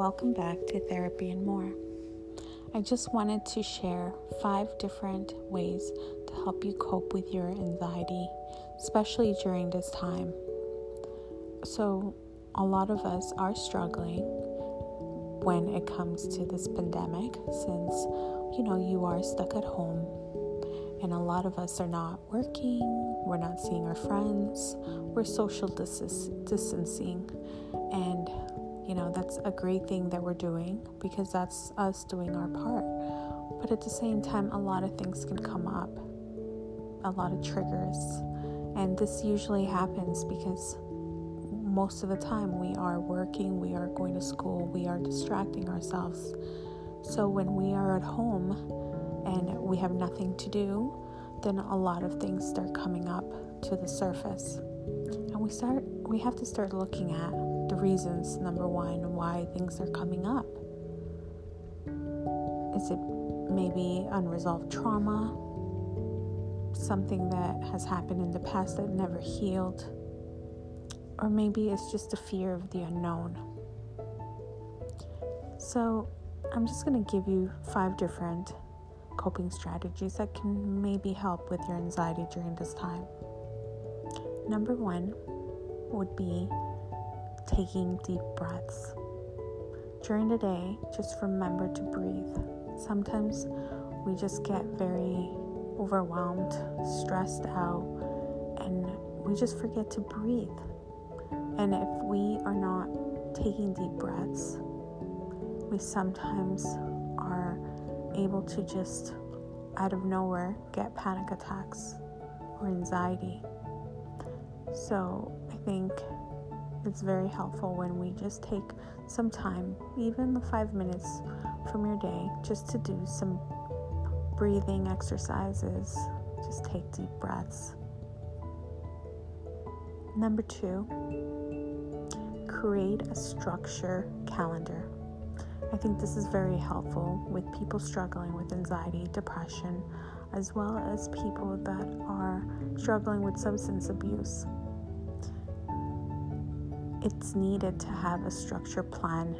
welcome back to Therapy and More. I just wanted to share five different ways to help you cope with your anxiety, especially during this time. So, a lot of us are struggling when it comes to this pandemic since you know you are stuck at home and a lot of us are not working, we're not seeing our friends, we're social dis- distancing and you know, that's a great thing that we're doing because that's us doing our part. But at the same time, a lot of things can come up, a lot of triggers. And this usually happens because most of the time we are working, we are going to school, we are distracting ourselves. So when we are at home and we have nothing to do, then a lot of things start coming up to the surface. And we start we have to start looking at the reasons, number one, why things are coming up. Is it maybe unresolved trauma? Something that has happened in the past that never healed? Or maybe it's just a fear of the unknown. So, I'm just going to give you five different coping strategies that can maybe help with your anxiety during this time. Number one would be taking deep breaths. During the day, just remember to breathe. Sometimes we just get very overwhelmed, stressed out, and we just forget to breathe. And if we are not taking deep breaths, we sometimes are able to just out of nowhere get panic attacks or anxiety. So I think it's very helpful when we just take some time, even the five minutes from your day, just to do some breathing exercises. Just take deep breaths. Number two, create a structure calendar. I think this is very helpful with people struggling with anxiety, depression, as well as people that are struggling with substance abuse it's needed to have a structure plan.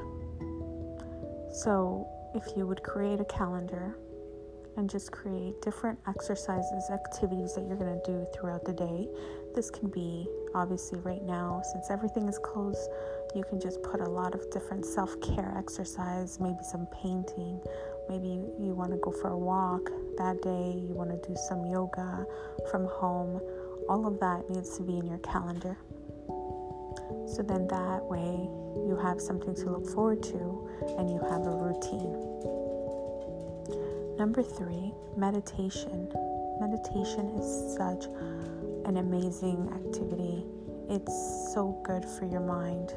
So, if you would create a calendar and just create different exercises, activities that you're going to do throughout the day, this can be obviously right now, since everything is closed, you can just put a lot of different self care exercise, maybe some painting, maybe you, you want to go for a walk that day, you want to do some yoga from home. All of that needs to be in your calendar. So then that way you have something to look forward to and you have a routine. Number three, meditation. Meditation is such an amazing activity. It's so good for your mind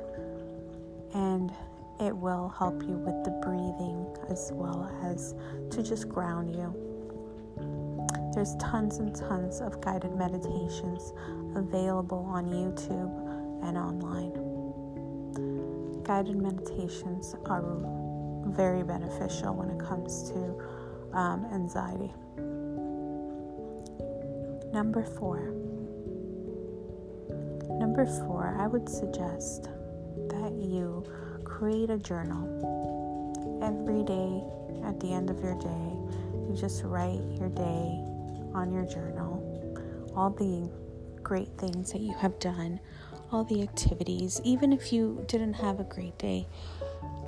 and it will help you with the breathing as well as to just ground you. There's tons and tons of guided meditations available on YouTube and online. Guided meditations are very beneficial when it comes to um, anxiety. Number four. Number four, I would suggest that you create a journal. Every day, at the end of your day, you just write your day on your journal, all the great things that you have done, all the activities, even if you didn't have a great day,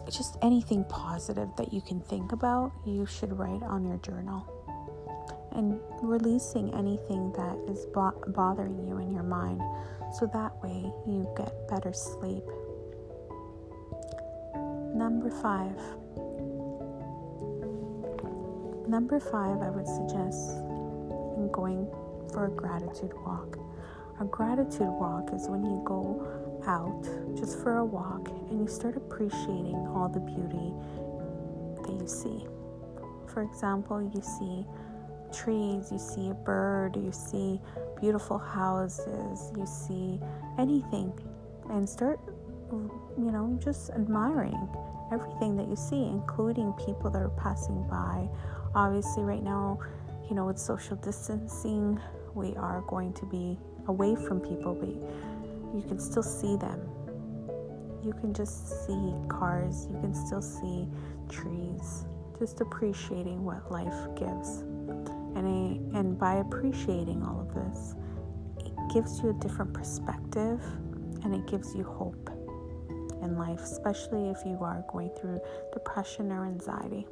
just anything positive that you can think about, you should write on your journal. And releasing anything that is bo- bothering you in your mind so that way you get better sleep. Number five. Number five, I would suggest going for a gratitude walk. A gratitude walk is when you go out just for a walk and you start appreciating all the beauty that you see. For example, you see trees, you see a bird, you see beautiful houses, you see anything, and start, you know, just admiring everything that you see, including people that are passing by. Obviously, right now, you know, with social distancing, we are going to be away from people, but you can still see them. you can just see cars, you can still see trees, just appreciating what life gives. And, a, and by appreciating all of this, it gives you a different perspective and it gives you hope in life, especially if you are going through depression or anxiety.